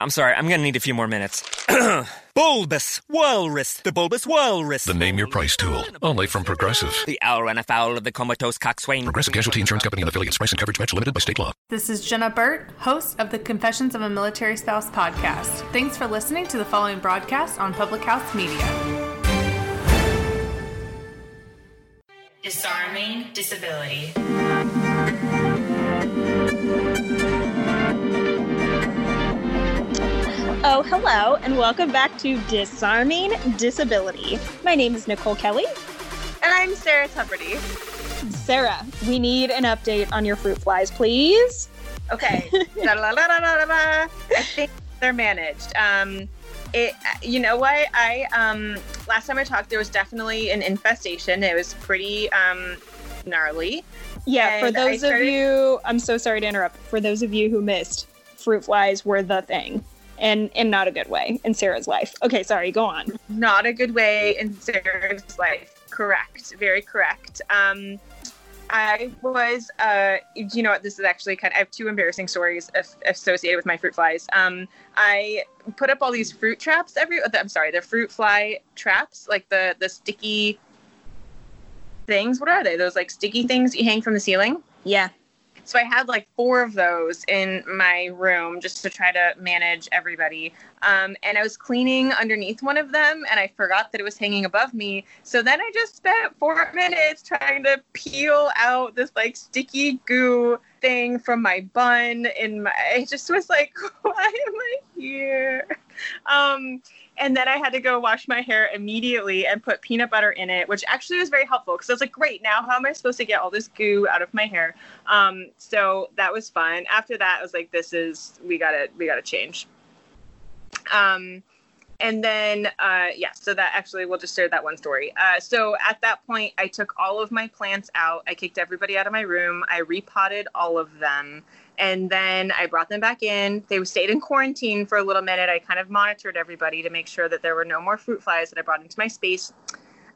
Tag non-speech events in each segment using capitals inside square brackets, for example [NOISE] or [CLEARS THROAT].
I'm sorry, I'm gonna need a few more minutes. [CLEARS THROAT] bulbous Walrus, the Bulbous Walrus. The name your price tool. Only from Progressive. The owl ran afoul of the comatose coxswain. Progressive Casualty Insurance Company and affiliates. Price and coverage match limited by state law. This is Jenna Burt, host of the Confessions of a Military Spouse podcast. Thanks for listening to the following broadcast on Public House Media. Disarming disability. Oh, hello, and welcome back to Disarming Disability. My name is Nicole Kelly. And I'm Sarah Tuberty. Sarah, we need an update on your fruit flies, please. Okay. [LAUGHS] I think they're managed. Um, it, you know what? I um, last time I talked, there was definitely an infestation. It was pretty um, gnarly. Yeah, for those started- of you, I'm so sorry to interrupt. For those of you who missed, fruit flies were the thing, and in not a good way in Sarah's life. Okay, sorry, go on. not a good way in Sarah's life. Correct. Very correct. Um, I was, uh, you know what? This is actually kind of, I have two embarrassing stories af- associated with my fruit flies. Um, I put up all these fruit traps every, I'm sorry, the fruit fly traps, like the, the sticky things. What are they? Those like sticky things you hang from the ceiling? Yeah. So I had like four of those in my room just to try to manage everybody. Um, and I was cleaning underneath one of them and I forgot that it was hanging above me. So then I just spent four minutes trying to peel out this like sticky goo thing from my bun. And my, I just was like, [LAUGHS] why am I here? Um, and then I had to go wash my hair immediately and put peanut butter in it, which actually was very helpful because I was like, great, now how am I supposed to get all this goo out of my hair? Um, so that was fun. After that, I was like, this is we gotta we gotta change. Um, and then uh, yeah, so that actually we'll just share that one story. Uh, so at that point, I took all of my plants out. I kicked everybody out of my room. I repotted all of them. And then I brought them back in. They stayed in quarantine for a little minute. I kind of monitored everybody to make sure that there were no more fruit flies that I brought into my space.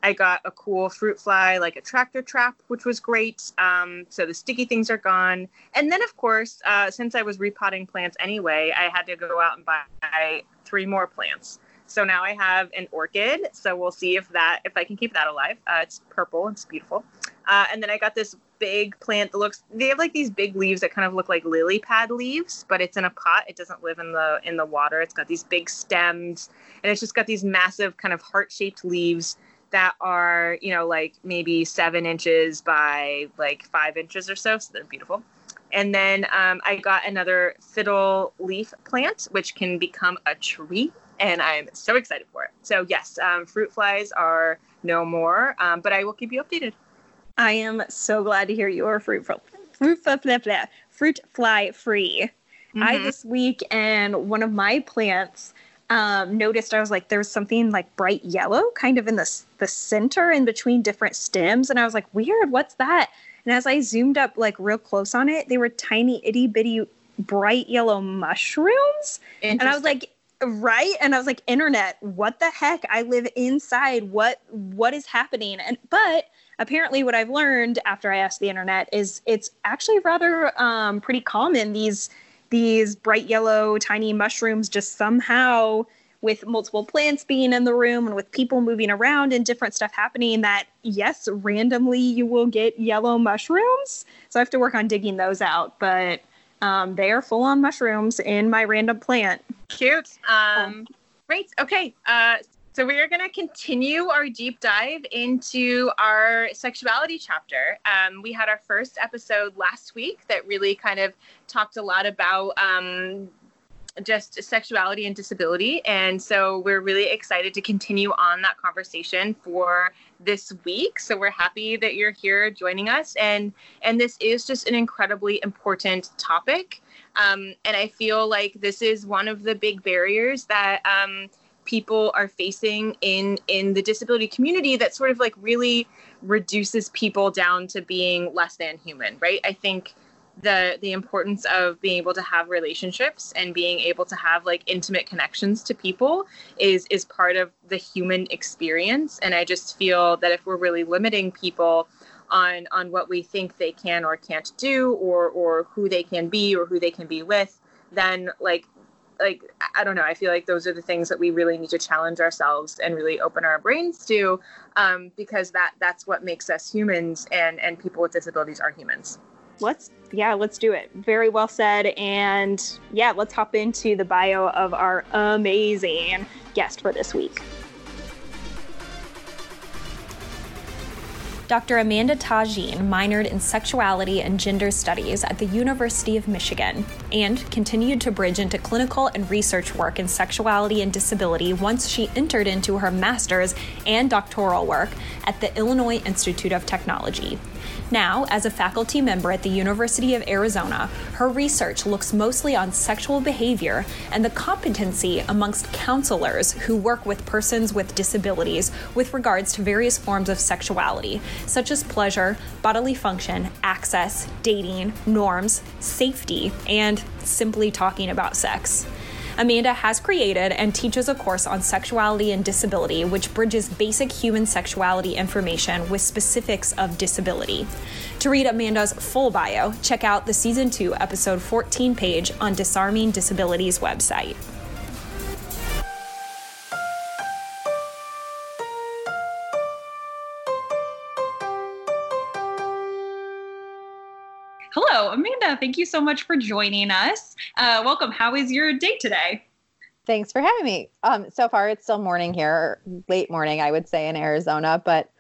I got a cool fruit fly, like a tractor trap, which was great. Um, so the sticky things are gone. And then, of course, uh, since I was repotting plants anyway, I had to go out and buy three more plants. So now I have an orchid. So we'll see if that if I can keep that alive. Uh, it's purple. It's beautiful. Uh, and then I got this big plant that looks. They have like these big leaves that kind of look like lily pad leaves, but it's in a pot. It doesn't live in the in the water. It's got these big stems, and it's just got these massive kind of heart shaped leaves that are you know like maybe seven inches by like five inches or so. So they're beautiful. And then um, I got another fiddle leaf plant, which can become a tree. And I'm so excited for it. So, yes, um, fruit flies are no more, um, but I will keep you updated. I am so glad to hear you are fruit fruit fl- blah, blah, fruit fly free. I Mhm. this week and one of my plants um, noticed I was like there was something like bright yellow kind of in the the center in between different stems and I was like weird what's that? And as I zoomed up like real close on it they were tiny itty bitty bright yellow mushrooms. And I was like right? And I was like internet what the heck? I live inside. What what is happening? And but apparently what I've learned after I asked the internet is it's actually rather um, pretty common these these bright yellow tiny mushrooms just somehow with multiple plants being in the room and with people moving around and different stuff happening that yes randomly you will get yellow mushrooms so I have to work on digging those out but um, they are full on mushrooms in my random plant Cute. Um, great. Okay. Uh, so we are going to continue our deep dive into our sexuality chapter. Um, we had our first episode last week that really kind of talked a lot about um, just sexuality and disability. And so we're really excited to continue on that conversation for this week. So we're happy that you're here joining us. And and this is just an incredibly important topic. Um, and I feel like this is one of the big barriers that um, people are facing in in the disability community that sort of like really reduces people down to being less than human, right? I think the the importance of being able to have relationships and being able to have like intimate connections to people is is part of the human experience and i just feel that if we're really limiting people on on what we think they can or can't do or or who they can be or who they can be with then like like i don't know i feel like those are the things that we really need to challenge ourselves and really open our brains to um, because that that's what makes us humans and and people with disabilities are humans. Let's yeah let's do it. Very well said. And yeah let's hop into the bio of our amazing guest for this week Dr. Amanda Tajin minored in sexuality and gender studies at the University of Michigan and continued to bridge into clinical and research work in sexuality and disability once she entered into her master's and doctoral work at the Illinois Institute of Technology. Now, as a faculty member at the University of Arizona, her research looks mostly on sexual behavior and the competency amongst counselors who work with persons with disabilities with regards to various forms of sexuality, such as pleasure, bodily function, access, dating, norms, safety, and simply talking about sex. Amanda has created and teaches a course on sexuality and disability, which bridges basic human sexuality information with specifics of disability. To read Amanda's full bio, check out the season 2, episode 14 page on Disarming Disabilities website. Thank you so much for joining us. Uh, welcome. How is your day today? Thanks for having me. Um, so far, it's still morning here, late morning, I would say, in Arizona, but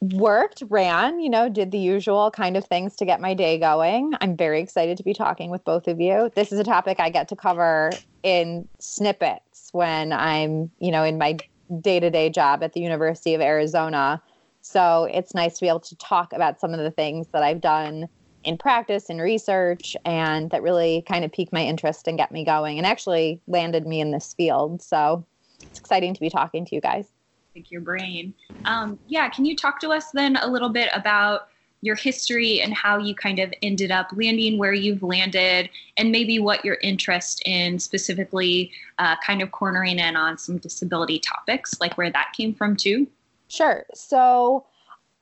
worked, ran, you know, did the usual kind of things to get my day going. I'm very excited to be talking with both of you. This is a topic I get to cover in snippets when I'm, you know, in my day to day job at the University of Arizona. So it's nice to be able to talk about some of the things that I've done in practice and research and that really kind of piqued my interest and get me going and actually landed me in this field. So it's exciting to be talking to you guys pick your brain. Um, yeah, can you talk to us then a little bit about your history and how you kind of ended up landing where you've landed, and maybe what your interest in specifically uh, kind of cornering in on some disability topics, like where that came from too? Sure. So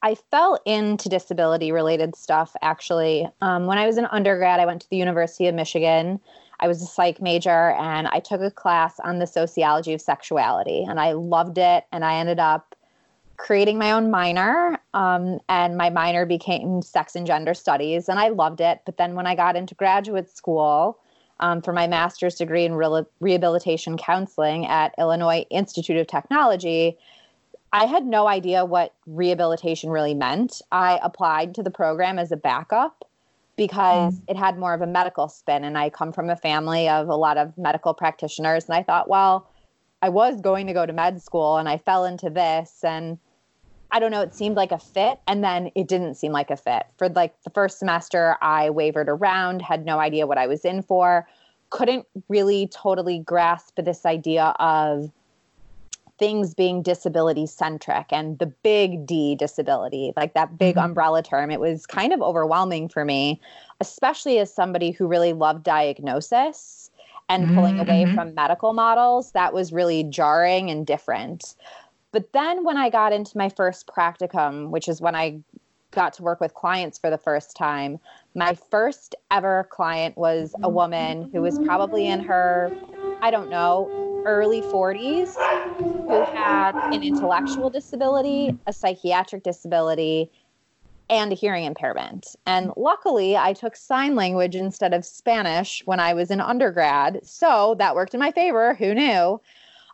I fell into disability related stuff actually. Um, when I was an undergrad, I went to the University of Michigan. I was a psych major and I took a class on the sociology of sexuality and I loved it. And I ended up creating my own minor. Um, and my minor became sex and gender studies and I loved it. But then when I got into graduate school, um, for my master's degree in re- rehabilitation counseling at Illinois Institute of Technology, I had no idea what rehabilitation really meant. I applied to the program as a backup because mm. it had more of a medical spin. And I come from a family of a lot of medical practitioners. And I thought, well, I was going to go to med school and I fell into this. And I don't know, it seemed like a fit. And then it didn't seem like a fit. For like the first semester, I wavered around, had no idea what I was in for, couldn't really totally grasp this idea of things being disability centric and the big D disability, like that big mm-hmm. umbrella term, it was kind of overwhelming for me, especially as somebody who really loved diagnosis and mm-hmm. pulling away mm-hmm. from medical models. That was really jarring and different. But then when I got into my first practicum, which is when I got to work with clients for the first time, my first ever client was a woman who was probably in her, I don't know, early 40s who had an intellectual disability, a psychiatric disability, and a hearing impairment. And luckily, I took sign language instead of Spanish when I was in undergrad. So that worked in my favor. Who knew?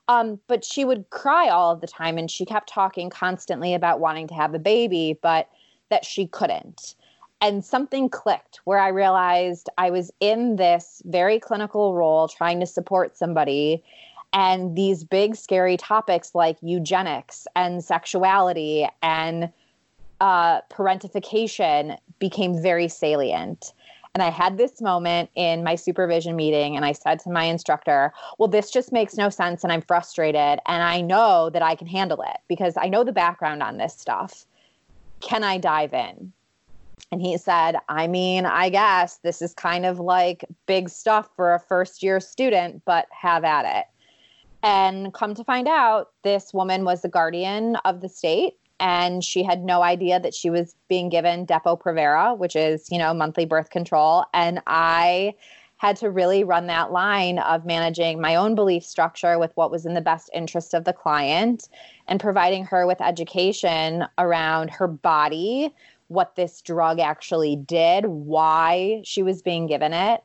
Um, but she would cry all of the time and she kept talking constantly about wanting to have a baby, but that she couldn't. And something clicked where I realized I was in this very clinical role trying to support somebody and these big scary topics like eugenics and sexuality and uh, parentification became very salient and I had this moment in my supervision meeting, and I said to my instructor, Well, this just makes no sense, and I'm frustrated. And I know that I can handle it because I know the background on this stuff. Can I dive in? And he said, I mean, I guess this is kind of like big stuff for a first year student, but have at it. And come to find out, this woman was the guardian of the state and she had no idea that she was being given Depo-Provera, which is, you know, monthly birth control. And I had to really run that line of managing my own belief structure with what was in the best interest of the client and providing her with education around her body, what this drug actually did, why she was being given it.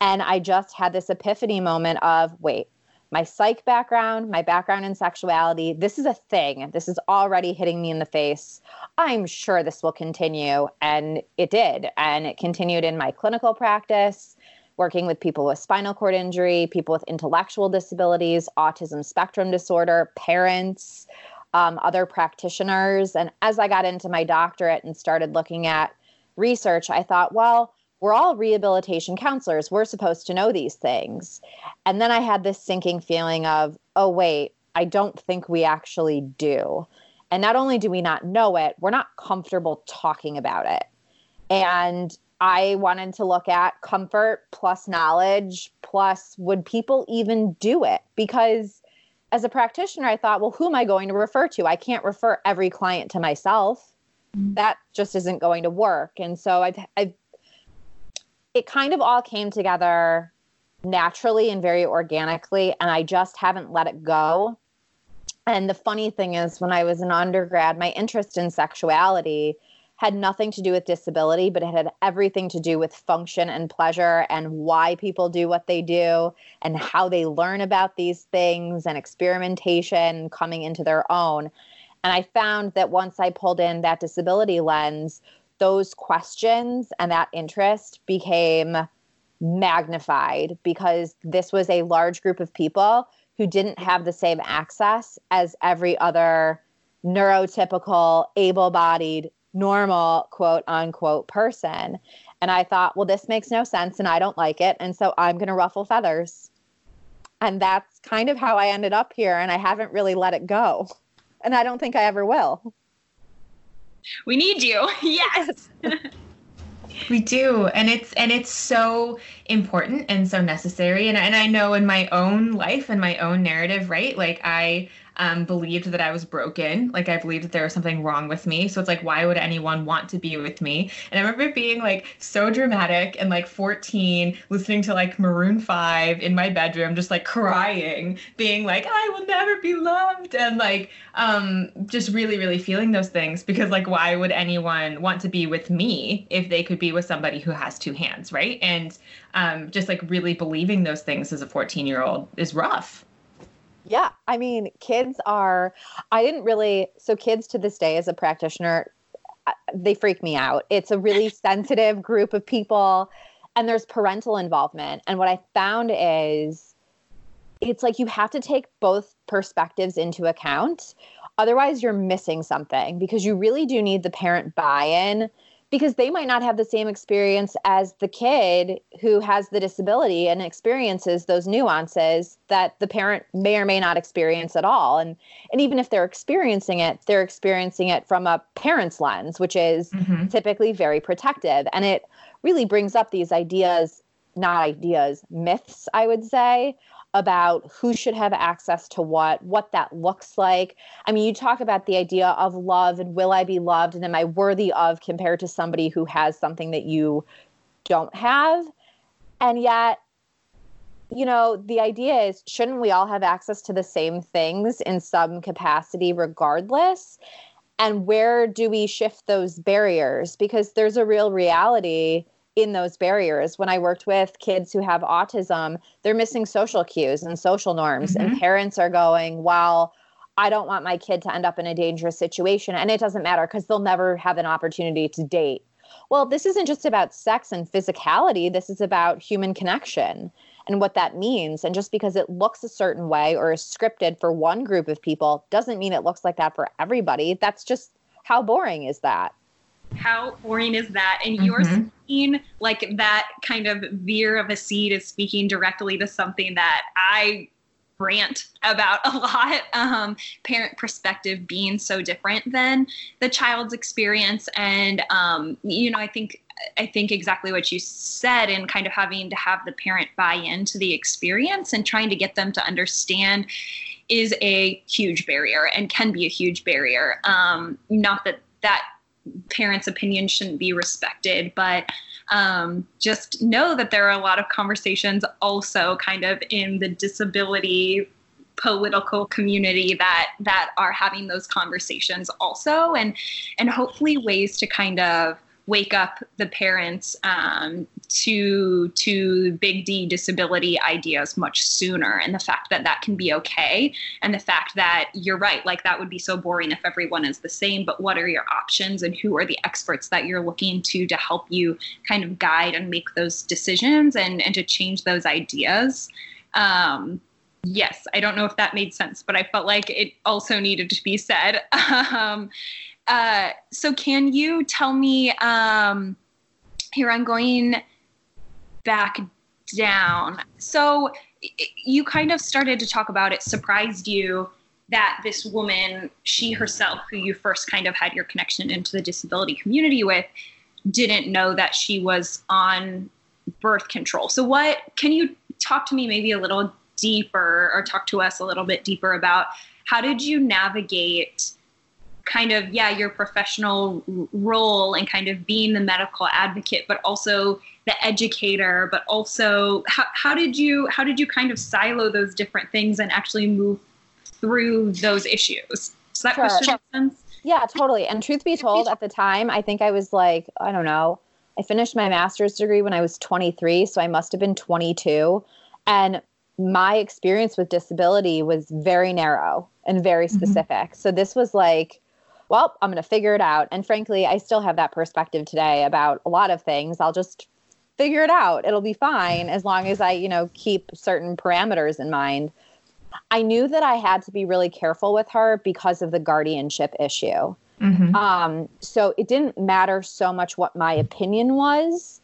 And I just had this epiphany moment of wait, my psych background, my background in sexuality, this is a thing. This is already hitting me in the face. I'm sure this will continue. And it did. And it continued in my clinical practice, working with people with spinal cord injury, people with intellectual disabilities, autism spectrum disorder, parents, um, other practitioners. And as I got into my doctorate and started looking at research, I thought, well, we're all rehabilitation counselors. We're supposed to know these things. And then I had this sinking feeling of, oh, wait, I don't think we actually do. And not only do we not know it, we're not comfortable talking about it. And I wanted to look at comfort plus knowledge plus would people even do it? Because as a practitioner, I thought, well, who am I going to refer to? I can't refer every client to myself. Mm-hmm. That just isn't going to work. And so I've, I've it kind of all came together naturally and very organically and i just haven't let it go. And the funny thing is when i was an undergrad my interest in sexuality had nothing to do with disability but it had everything to do with function and pleasure and why people do what they do and how they learn about these things and experimentation coming into their own. And i found that once i pulled in that disability lens those questions and that interest became magnified because this was a large group of people who didn't have the same access as every other neurotypical, able bodied, normal, quote unquote person. And I thought, well, this makes no sense and I don't like it. And so I'm going to ruffle feathers. And that's kind of how I ended up here. And I haven't really let it go. And I don't think I ever will we need you. [LAUGHS] Yes. [LAUGHS] we do and it's and it's so important and so necessary and, and i know in my own life and my own narrative right like i um, believed that I was broken. Like I believed that there was something wrong with me. So it's like, why would anyone want to be with me? And I remember being like so dramatic and like 14, listening to like Maroon 5 in my bedroom, just like crying, being like, I will never be loved. And like, um, just really, really feeling those things because like, why would anyone want to be with me if they could be with somebody who has two hands? Right. And um, just like really believing those things as a 14 year old is rough. Yeah. I mean, kids are, I didn't really, so kids to this day as a practitioner, uh, they freak me out. It's a really [LAUGHS] sensitive group of people, and there's parental involvement. And what I found is it's like you have to take both perspectives into account. Otherwise, you're missing something because you really do need the parent buy in because they might not have the same experience as the kid who has the disability and experiences those nuances that the parent may or may not experience at all and and even if they're experiencing it they're experiencing it from a parent's lens which is mm-hmm. typically very protective and it really brings up these ideas not ideas myths i would say about who should have access to what, what that looks like. I mean, you talk about the idea of love and will I be loved and am I worthy of compared to somebody who has something that you don't have. And yet, you know, the idea is shouldn't we all have access to the same things in some capacity regardless? And where do we shift those barriers? Because there's a real reality in those barriers. When I worked with kids who have autism, they're missing social cues and social norms, mm-hmm. and parents are going, well, I don't want my kid to end up in a dangerous situation. And it doesn't matter because they'll never have an opportunity to date. Well, this isn't just about sex and physicality, this is about human connection and what that means. And just because it looks a certain way or is scripted for one group of people doesn't mean it looks like that for everybody. That's just how boring is that? How boring is that? And mm-hmm. you're speaking like that kind of veer of a seed is speaking directly to something that I rant about a [LAUGHS] lot um, parent perspective being so different than the child's experience and um, you know i think i think exactly what you said and kind of having to have the parent buy into the experience and trying to get them to understand is a huge barrier and can be a huge barrier um, not that that parents opinion shouldn't be respected but um, just know that there are a lot of conversations also kind of in the disability political community that that are having those conversations also and and hopefully ways to kind of wake up the parents um, to to big D disability ideas much sooner, and the fact that that can be okay, and the fact that you're right, like that would be so boring if everyone is the same. But what are your options, and who are the experts that you're looking to to help you kind of guide and make those decisions and and to change those ideas. Um, yes, I don't know if that made sense, but I felt like it also needed to be said. [LAUGHS] um, uh, so can you tell me um, here i'm going back down. So you kind of started to talk about it surprised you that this woman she herself who you first kind of had your connection into the disability community with didn't know that she was on birth control. So what can you talk to me maybe a little deeper or talk to us a little bit deeper about how did you navigate kind of yeah your professional role and kind of being the medical advocate but also the educator but also how, how did you how did you kind of silo those different things and actually move through those issues does that Sure. question make sense Yeah, totally. And truth be told, at the time, I think I was like, I don't know, I finished my master's degree when I was 23, so I must have been 22. And my experience with disability was very narrow and very mm-hmm. specific. So this was like, well, I'm going to figure it out. And frankly, I still have that perspective today about a lot of things. I'll just figure it out. It'll be fine as long as I, you know, keep certain parameters in mind. I knew that I had to be really careful with her because of the guardianship issue. Um, so it didn't matter so much what my opinion was,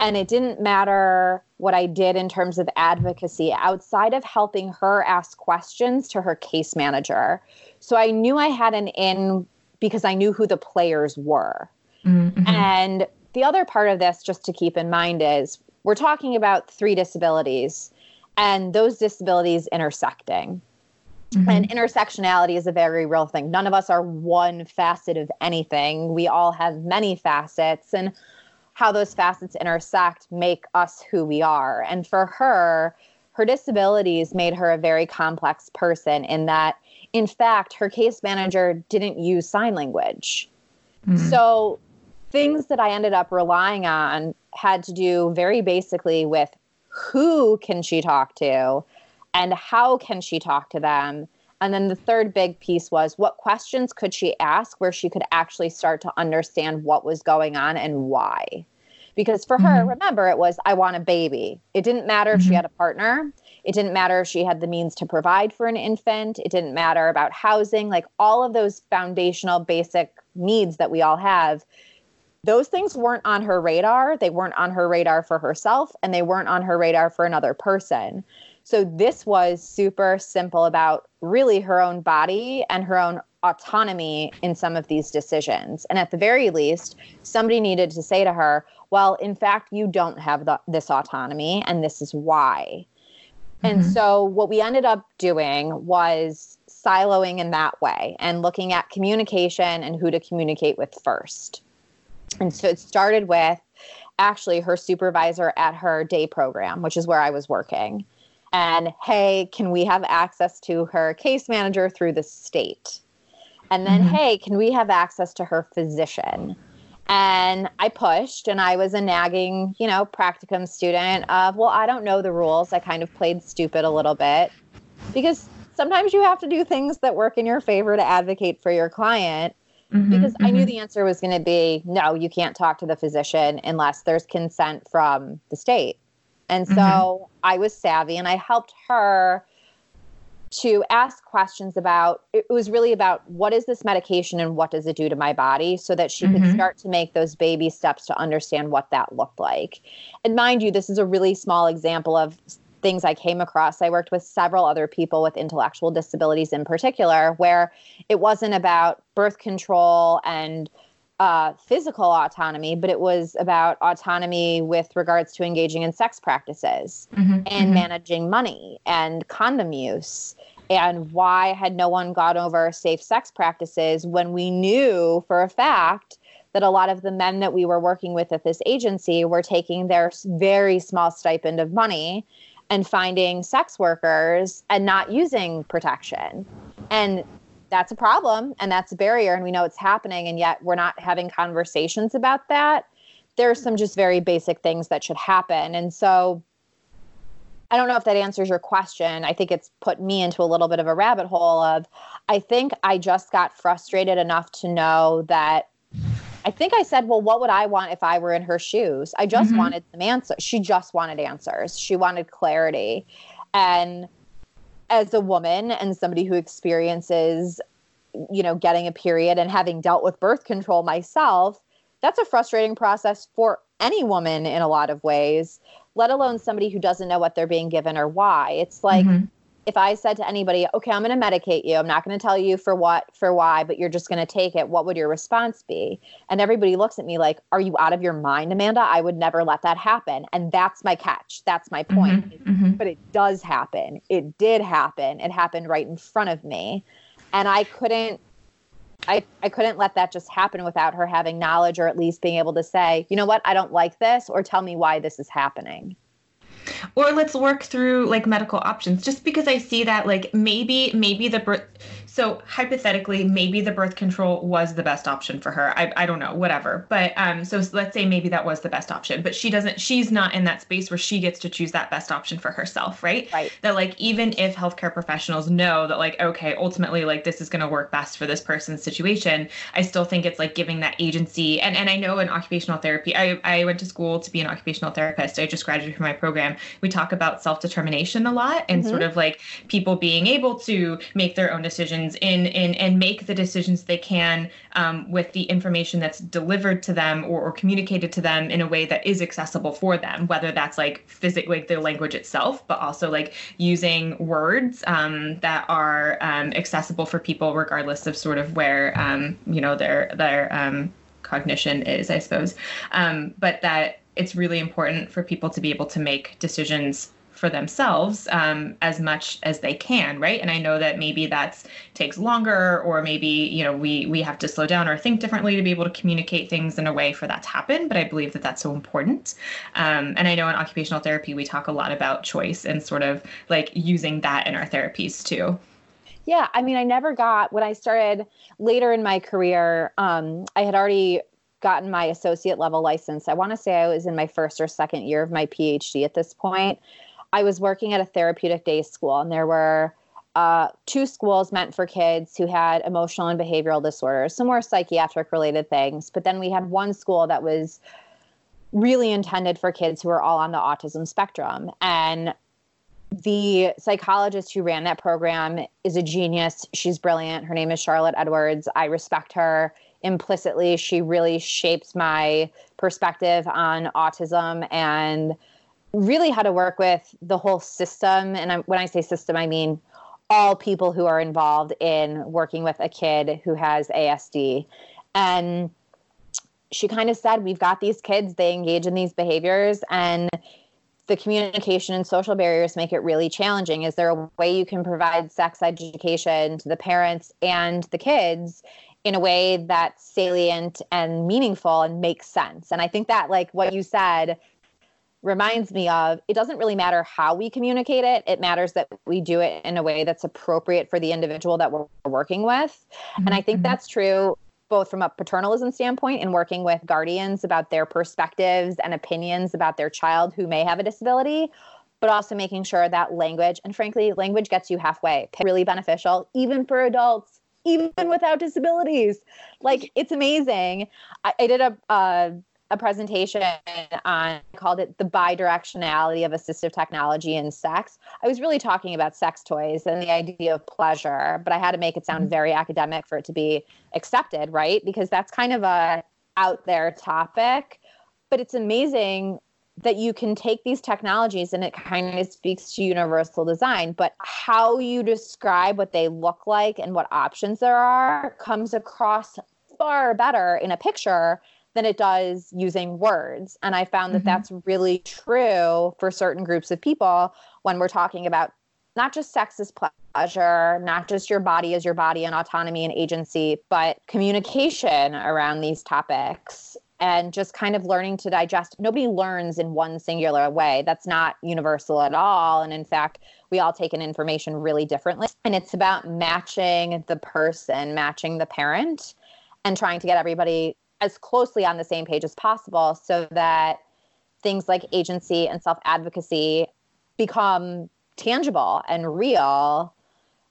and it didn't matter what I did in terms of advocacy outside of helping her ask questions to her case manager. So I knew I had an in because I knew who the players were. Mm-hmm. And the other part of this, just to keep in mind, is we're talking about three disabilities and those disabilities intersecting. Mm-hmm. And intersectionality is a very real thing. None of us are one facet of anything. We all have many facets, and how those facets intersect make us who we are. And for her, her disabilities made her a very complex person in that, in fact, her case manager didn't use sign language. Mm-hmm. So things that I ended up relying on had to do very basically with who can she talk to and how can she talk to them. And then the third big piece was what questions could she ask where she could actually start to understand what was going on and why. Because for her, mm-hmm. remember, it was, I want a baby. It didn't matter if she mm-hmm. had a partner. It didn't matter if she had the means to provide for an infant. It didn't matter about housing, like all of those foundational basic needs that we all have. Those things weren't on her radar. They weren't on her radar for herself, and they weren't on her radar for another person. So this was super simple about really her own body and her own autonomy in some of these decisions. And at the very least, somebody needed to say to her, well, in fact, you don't have the, this autonomy, and this is why. And mm-hmm. so, what we ended up doing was siloing in that way and looking at communication and who to communicate with first. And so, it started with actually her supervisor at her day program, which is where I was working. And hey, can we have access to her case manager through the state? And then, mm-hmm. hey, can we have access to her physician? And I pushed, and I was a nagging, you know, practicum student of, well, I don't know the rules. I kind of played stupid a little bit because sometimes you have to do things that work in your favor to advocate for your client. Mm-hmm, because I knew mm-hmm. the answer was going to be no, you can't talk to the physician unless there's consent from the state. And so I was savvy and I helped her to ask questions about it was really about what is this medication and what does it do to my body so that she could Mhm. start to make those baby steps to understand what that looked like. And mind you, this is a really small example of things I came across. I worked with several other people with intellectual disabilities in particular, where it wasn't about birth control and uh, physical autonomy, but it was about autonomy with regards to engaging in sex practices Mm-hmm, and mhm. managing money and condom use. And why had no one gone over safe sex practices when we knew for a fact that a lot of the men that we were working with at this agency were taking their very small stipend of money and finding sex workers and not using protection. And that's a problem and that's a barrier and we know it's happening and yet we're not having conversations about that there's some just very basic things that should happen and so i don't know if that answers your question i think it's put me into a little bit of a rabbit hole of i think i just got frustrated enough to know that I think I said, well, what would I want if I were in her shoes? I just Mhm. wanted some answers. She just wanted answers. She wanted clarity. And as a woman and somebody who experiences, you know, getting a period and having dealt with birth control myself, that's a frustrating process for any woman in a lot of ways, let alone somebody who doesn't know what they're being given or why. It's like, Mhm. If I said to anybody, okay, I'm going to medicate you, I'm not going to tell you for what, for why, but you're just going to take it, what would your response be? And everybody looks at me like, are you out of your mind, Amanda? I would never let that happen. And that's my catch. That's my point. Mhm. But it does happen. It did happen. It happened right in front of me. And I couldn't. I, I couldn't let that just happen without her having knowledge or at least being able to say, you know what, I don't like this, or tell me why this is happening. Or let's work through like medical options. Just because i see that like maybe maybe the so hypothetically maybe the birth control was the best option for her. I, I don't know whatever. But um so let's say maybe that was the best option. But she doesn't she's not in that space where she gets to choose that best option for herself right? Right. That like even if healthcare professionals know that like okay ultimately like this is going to work best for this person's situation i still think it's like giving that agency and and i know in occupational therapy i i went to school to be an occupational therapist. I just graduated from my program. We talk about self-determination a lot and Mhm. sort of like people being able to make their own decisions in in and make the decisions they can um, with the information that's delivered to them or, or communicated to them in a way that is accessible for them whether that's like physically like the language itself but also like using words um, that are um, accessible for people regardless of sort of where um, you know their their um, cognition is i suppose. Um, but that it's really important for people to be able to make decisions for themselves um, as much as they can right and i know that maybe that's takes longer or maybe you know we we have to slow down or think differently to be able to communicate things in a way for that to happen but i believe that that's so important um, and i know in occupational therapy we talk a lot about choice and sort of like using that in our therapies too Yeah, I mean, I never got when I started later in my career. Um, I had already gotten my associate level license. I want to say I was in my first or second year of my PhD at this point. I was working at a therapeutic day school, and there were uh, two schools meant for kids who had emotional and behavioral disorders, some more psychiatric related things. But then we had one school that was really intended for kids who were all on the autism spectrum. And the psychologist who ran that program is a genius. She's brilliant. Her name is Charlotte Edwards. I respect her implicitly. She really shaped my perspective on autism and really how to work with the whole system. And I, when I say system, I mean all people who are involved in working with a kid who has ASD. And she kind of said, We've got these kids, they engage in these behaviors, and the communication and social barriers make it really challenging. Is there a way you can provide sex education to the parents and the kids in a way that's salient and meaningful and makes sense? And I think that, like what you said, reminds me of it doesn't really matter how we communicate it, it matters that we do it in a way that's appropriate for the individual that we're working with. And I think that's true both from a paternalism standpoint and working with guardians about their perspectives and opinions about their child who may have a disability, but also making sure that language, and frankly, language gets you halfway, really beneficial, even for adults, even without disabilities. Like, it's amazing. I, I did a, uh, a presentation on called it the bidirectionality of assistive technology and sex. I was really talking about sex toys and the idea of pleasure, but I had to make it sound mm-hmm. very academic for it to be accepted, right? Because that's kind of a out there topic, but it's amazing that you can take these technologies and it kind of speaks to universal design, but how you describe what they look like and what options there are comes across far better in a picture than it does using words. And I found that mm-hmm. that's really true for certain groups of people when we're talking about not just sex as pleasure, not just your body as your body and autonomy and agency, but communication around these topics and just kind of learning to digest. Nobody learns in one singular way. That's not universal at all. And in fact, we all take in information really differently. And it's about matching the person, matching the parent, and trying to get everybody as closely on the same page as possible so that things like agency and self advocacy become tangible and real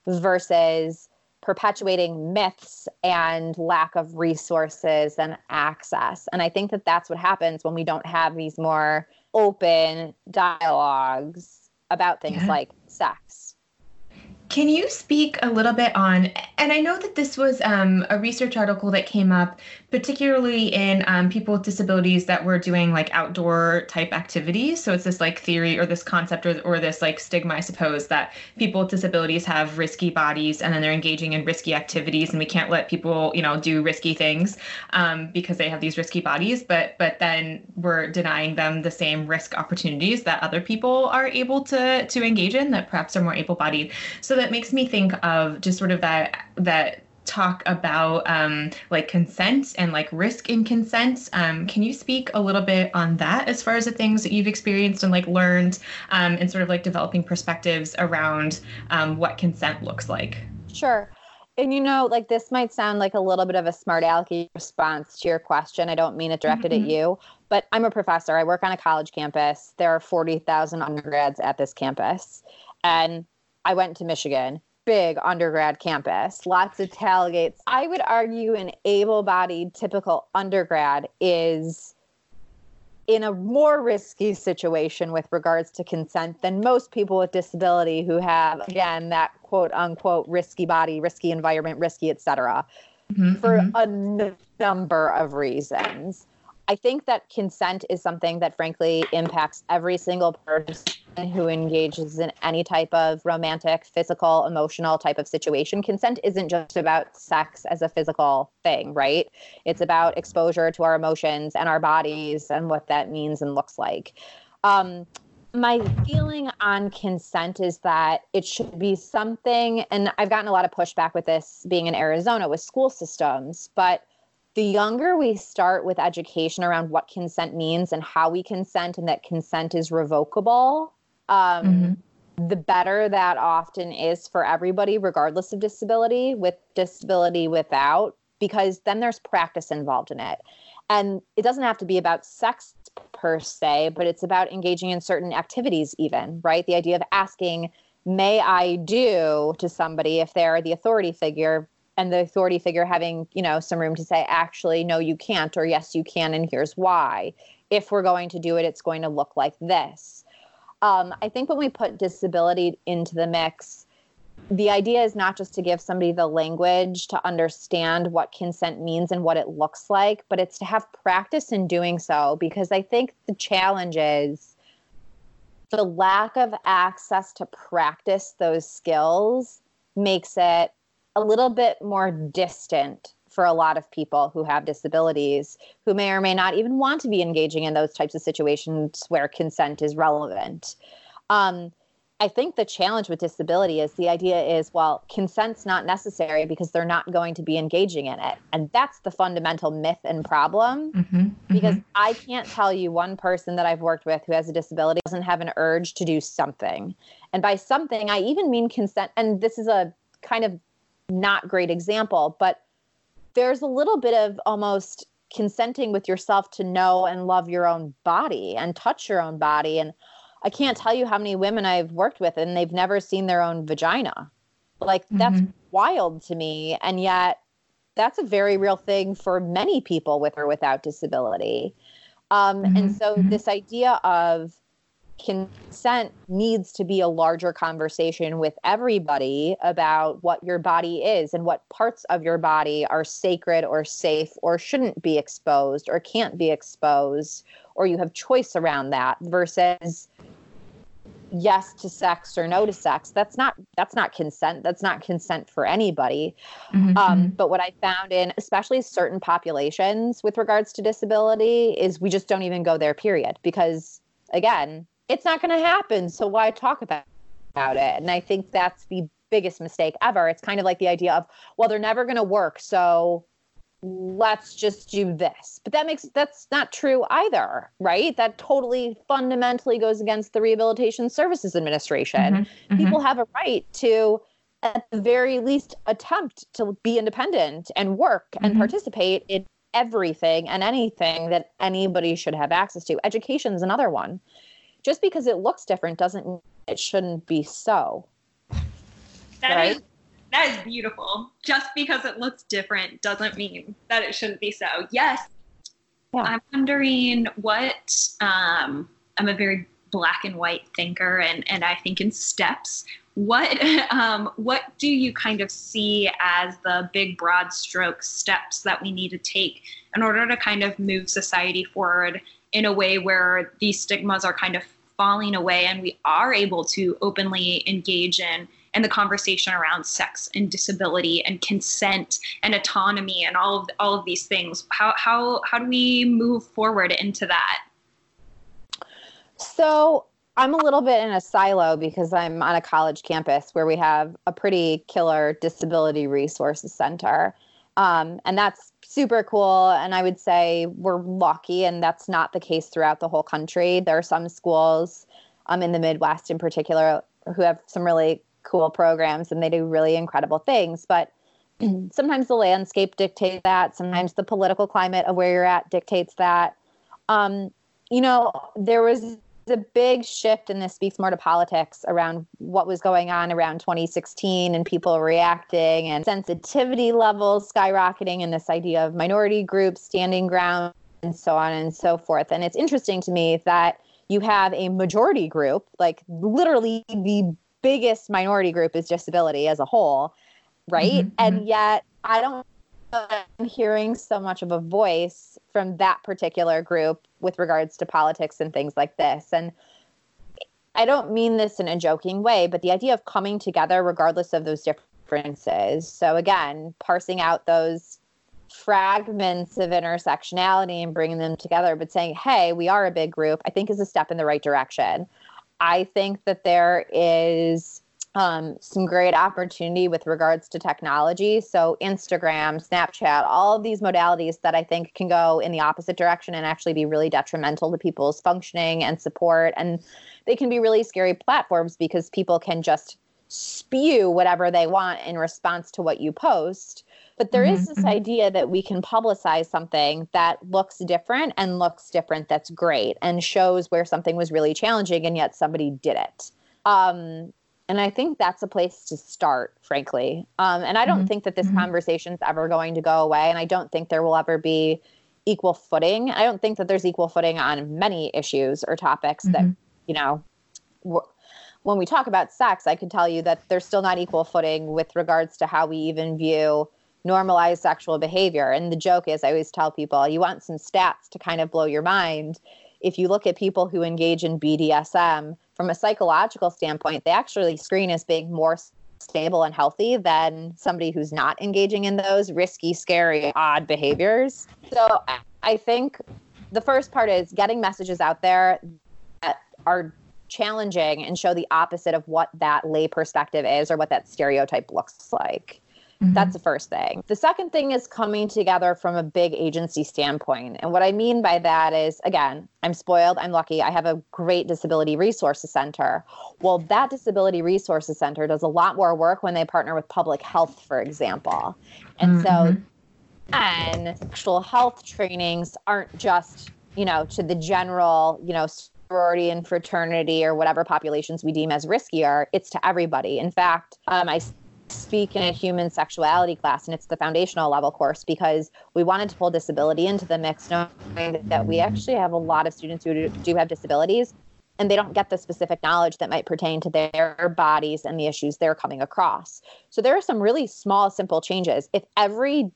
versus perpetuating myths and lack of resources and access. And I think that that's what happens when we don't have these more open dialogues about things yeah. like sex. Can you speak a little bit on, and I know that this was um, a research article that came up, particularly in um, people with disabilities that were doing like outdoor type activities. So it's this like theory or this concept or, or this like stigma, I suppose, that people with disabilities have risky bodies and then they're engaging in risky activities, and we can't let people, you know, do risky things um, because they have these risky bodies. But but then we're denying them the same risk opportunities that other people are able to to engage in that perhaps are more able-bodied. So that makes me think of just sort of that that talk about um, like consent and like risk in consent. Um, can you speak a little bit on that as far as the things that you've experienced and like learned um, and sort of like developing perspectives around um, what consent looks like? Sure. And you know, like this might sound like a little bit of a smart alecky response to your question. I don't mean it directed mm-hmm. at you, but I'm a professor. I work on a college campus. There are 40,000 undergrads at this campus. And I went to Michigan, big undergrad campus, lots of tailgates. I would argue an able bodied typical undergrad is in a more risky situation with regards to consent than most people with disability who have again that quote unquote risky body risky environment risky etc mm-hmm, for mm-hmm. a n- number of reasons I think that consent is something that frankly impacts every single person who engages in any type of romantic, physical, emotional type of situation. Consent isn't just about sex as a physical thing, right? It's about exposure to our emotions and our bodies and what that means and looks like. Um, my feeling on consent is that it should be something, and I've gotten a lot of pushback with this being in Arizona with school systems, but the younger we start with education around what consent means and how we consent and that consent is revocable, um, mm-hmm. the better that often is for everybody, regardless of disability, with disability without, because then there's practice involved in it. And it doesn't have to be about sex per se, but it's about engaging in certain activities, even, right? The idea of asking, may I do to somebody if they're the authority figure and the authority figure having you know some room to say actually no you can't or yes you can and here's why. If we're going to do it it's going to look like this. Um, i think when we put disability into the mix the idea is not just to give somebody the language to understand what consent means and what it looks like but it's to have practice in doing so because i think the challenge is the lack of access to practice those skills makes it a little bit more distant for a lot of people who have disabilities who may or may not even want to be engaging in those types of situations where consent is relevant. Um, I think the challenge with disability is the idea is, well, consent's not necessary because they're not going to be engaging in it. And that's the fundamental myth and problem. Mm-hmm, mm-hmm. because I can't tell you one person that I've worked with who has a disability doesn't have an urge to do something. And by something, I even mean consent. And this is a kind of not great example, but there's a little bit of almost consenting with yourself to know and love your own body and touch your own body. And I can't tell you how many women I've worked with and they've never seen their own vagina. Like, mm-hmm. that's wild to me. And yet, that's a very real thing for many people with or without disability. Um, mm-hmm. And so, mm-hmm. this idea of consent needs to be a larger conversation with everybody about what your body is and what parts of your body are sacred or safe or shouldn't be exposed or can't be exposed or you have choice around that versus yes to sex or no to sex. That's not that's not consent. That's not consent for anybody. Mm-hmm. um, but what i found in especially certain populations with regards to disability is we just don't even go there period. Because again it's not going to happen so why talk about, it and i think that's the biggest mistake ever it's kind of like the idea of well they're never going to work so let's just do this. But that makes that's not true either, right? That totally fundamentally goes against the Rehabilitation Services Administration. Mhm, People have a right to at the very least attempt to be independent and work and Mhm. participate in everything and anything that anybody should have access to. Education is another one. Just because it looks different doesn't mean it shouldn't be so. That Right. is- that is beautiful. Just because it looks different doesn't mean that it shouldn't be so. Yes. Yeah. I'm wondering what um, I'm a very black and white thinker and, and I think in steps. What [LAUGHS] um, what do you kind of see as the big broad stroke steps that we need to take in order to kind of move society forward in a way where these stigmas are kind of falling away and we are able to openly engage in and the conversation around sex and disability and consent and autonomy and all of all of these things. How how how do we move forward into that? So I'm a little bit in a silo because I'm on a college campus where we have a pretty killer disability resources center. Um, and that's super cool. And I would say we're lucky, and that's not the case throughout the whole country. There are some schools um, in the Midwest in particular who have some really cool programs and they do really incredible things. But [CLEARS THROAT] sometimes the landscape dictates that, sometimes the political climate of where you're at dictates that. Um, you know, there was a big shift, and this speaks more to politics around what was going on around 2016 and people reacting and sensitivity levels skyrocketing, and this idea of minority groups standing ground and so on and so forth. And it's interesting to me that you have a majority group, like literally the biggest minority group is disability as a whole, right? Mhm, And yet, I don't I'm hearing so much of a voice from that particular group with regards to politics and things like this. And I don't mean this in a joking way, but the idea of coming together regardless of those differences. So, again, parsing out those fragments of intersectionality and bringing them together, but saying, hey, we are a big group, I think is a step in the right direction. I think that there is um, some great opportunity with regards to technology. So, Instagram, Snapchat, all of these modalities that I think can go in the opposite direction and actually be really detrimental to people's functioning and support. And they can be really scary platforms because people can just spew whatever they want in response to what you post. But there is this idea that we can publicize something that looks different and looks different that's great and shows where something was really challenging and yet somebody did it. Um, and I think that's a place to start, frankly. Um, and I don't Mhm. think that this Mhm. conversation's ever going to go away. And I don't think there will ever be equal footing. I don't think that there's equal footing on many issues or topics that, Mhm. you know, w- when we talk about sex, I can tell you that there's still not equal footing with regards to how we even view normalized sexual behavior. And the joke is, I always tell people, you want some stats to kind of blow your mind. If you look at people who engage in BDSM from a psychological standpoint, they actually screen as being more stable and healthy than somebody who's not engaging in those risky, scary, odd behaviors. So I- think the first part is getting messages out there that are challenging and show the opposite of what that lay perspective is or what that stereotype looks like. Mhm. That's the first thing. The second thing is coming together from a big agency standpoint. And what I mean by that is, again, I'm spoiled, I'm lucky, I have a great disability resources center. Well, that disability resources center does a lot more work when they partner with public health, for example. And so, Mhm. and sexual health trainings aren't just, you know, to the general, you know, sorority and fraternity or whatever populations we deem as riskier, it's to everybody. In fact, um, I speak in a human sexuality class, and it's the foundational level course because we wanted to pull disability into the mix, knowing that we actually have a lot of students who do- have disabilities, and they don't get the specific knowledge that might pertain to their bodies and the issues they're coming across. So there are some really small, simple changes. If every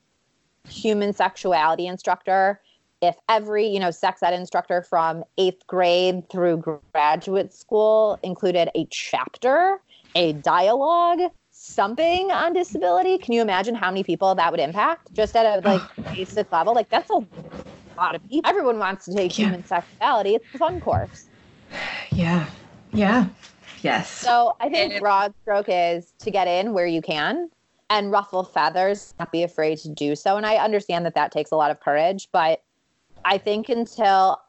human sexuality instructor, if every you know sex ed instructor from eighth grade through graduate school included a chapter, a dialogue, something on disability, can you imagine how many people that would impact just at a like basic level? Like that's a lot of people. Everyone wants to take yeah. human sexuality. It's a fun course. [SIGHS] Yeah. Yeah. Yes. So I think broad stroke is to get in where you can and ruffle feathers, not be afraid to do so. And I understand that that takes a lot of courage, but I think until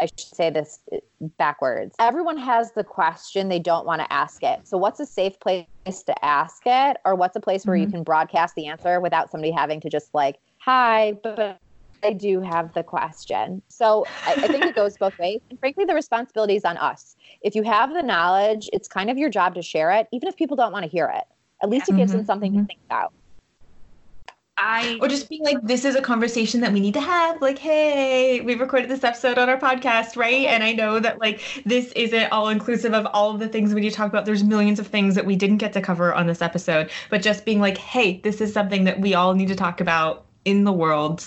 I should say this backwards. Everyone has the question, they don't want to ask it. So, what's a safe place to ask it? Or what's a place where mm-hmm. you can broadcast the answer without somebody having to just like, hi, but I do have the question. So I, I, think it goes both ways. And frankly, the responsibility is on us. If you have the knowledge, it's kind of your job to share it, even if people don't want to hear it. At least it gives mm-hmm. them something mm-hmm. to think about. I or just being like, this is a conversation that we need to have. Like, hey, we recorded this episode on our podcast, right? And I know that like this isn't all inclusive of all of the things we need to talk about. There's millions of things that we didn't get to cover on this episode, but just being like, hey, this is something that we all need to talk about in the world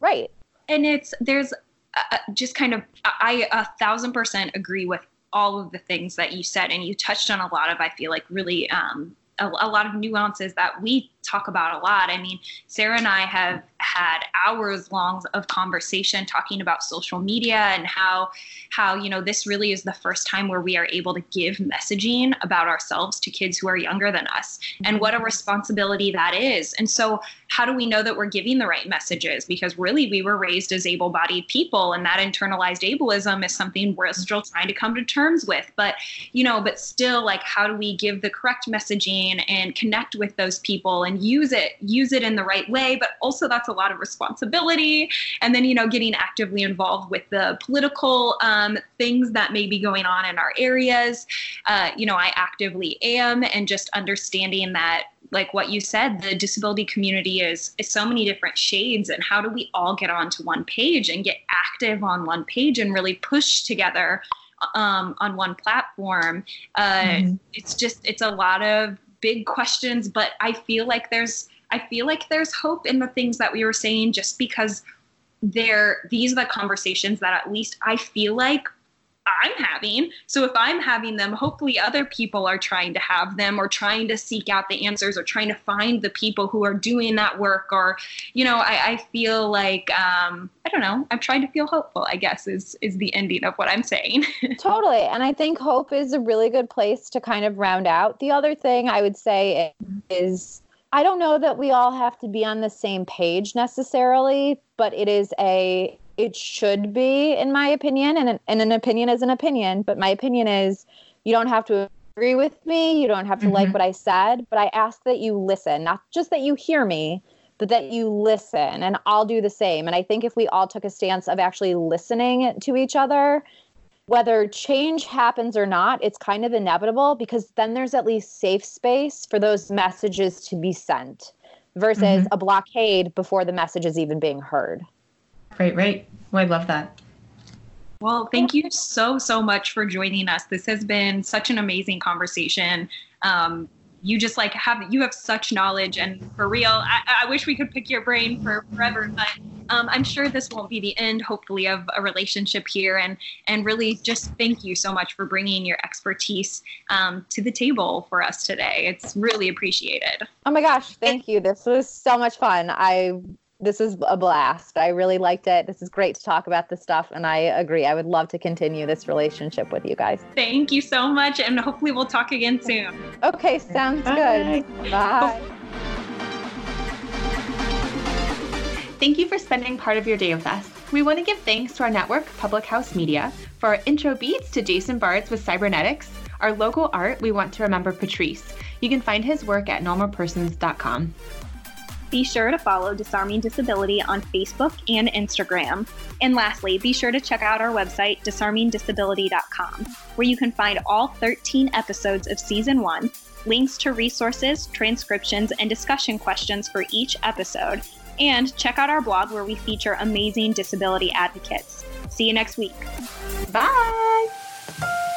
Right. And it's, there's uh, just kind of, I a thousand percent agree with all of the things that you said. And you touched on a lot of, I feel like, really um, a, a, lot of nuances that we talk about a lot. I mean, Sarah and I have had hours long of conversation talking about social media and how how you know this really is the first time where we are able to give messaging about ourselves to kids who are younger than us and what a mm-hmm. responsibility that is. And so how do we know that we're giving the right messages because really we were raised as able-bodied people and that internalized ableism is something we're mm-hmm. still trying to come to terms with but you know but still like how do we give the correct messaging and connect with those people and use it use it in the right way but also that's a lot of responsibility. And then you know getting actively involved with the political um, things that may be going on in our areas. Uh, you know i actively am and just understanding that like what you said the disability community is is so many different shades and how do we all get onto one page and get active on one page and really push together um, on one platform? Uh, mm-hmm. it's just it's a lot of big questions but i feel like there's i feel like there's hope in the things that we were saying just because there these are the conversations that at least i feel like I'm having. So if I'm having them, hopefully other people are trying to have them or trying to seek out the answers or trying to find the people who are doing that work. Or, you know, I, I feel like um, I don't know. I'm trying to feel hopeful. I guess is is the ending of what I'm saying. [LAUGHS] totally, and I think hope is a really good place to kind of round out. The other thing I would say is. I don't know that we all have to be on the same page necessarily, but it is a it should be, in my opinion, and an, and an opinion is an opinion. But my opinion is, you don't have to agree with me. You don't have to mm-hmm. like what I said, but I ask that you listen, not just that you hear me, but that you listen. And I'll do the same. And I think if we all took a stance of actually listening to each other, whether change happens or not, it's kind of inevitable because then there's at least safe space for those messages to be sent versus mm-hmm. a blockade before the message is even being heard. Right, right. Well, I love that. Well, thank you so, so much for joining us. This has been such an amazing conversation. Um, you just like have you have such knowledge and for real I, I wish we could pick your brain for forever but um, i'm sure this won't be the end hopefully of a relationship here and and really just thank you so much for bringing your expertise um, to the table for us today it's really appreciated oh my gosh thank you this was so much fun i this is a blast. I really liked it. This is great to talk about this stuff. And I agree. I would love to continue this relationship with you guys. Thank you so much. And hopefully we'll talk again soon. Okay, sounds Bye. good. Bye. Thank you for spending part of your day with us. We want to give thanks to our network, Public House Media, for our intro beats to Jason Bards with Cybernetics. Our logo art, we want to remember Patrice. You can find his work at normalpersons.com. Be sure to follow Disarming Disability on Facebook and Instagram. And lastly, be sure to check out our website, disarmingdisability.com, where you can find all 13 episodes of Season 1, links to resources, transcriptions, and discussion questions for each episode. And check out our blog where we feature amazing disability advocates. See you next week. Bye.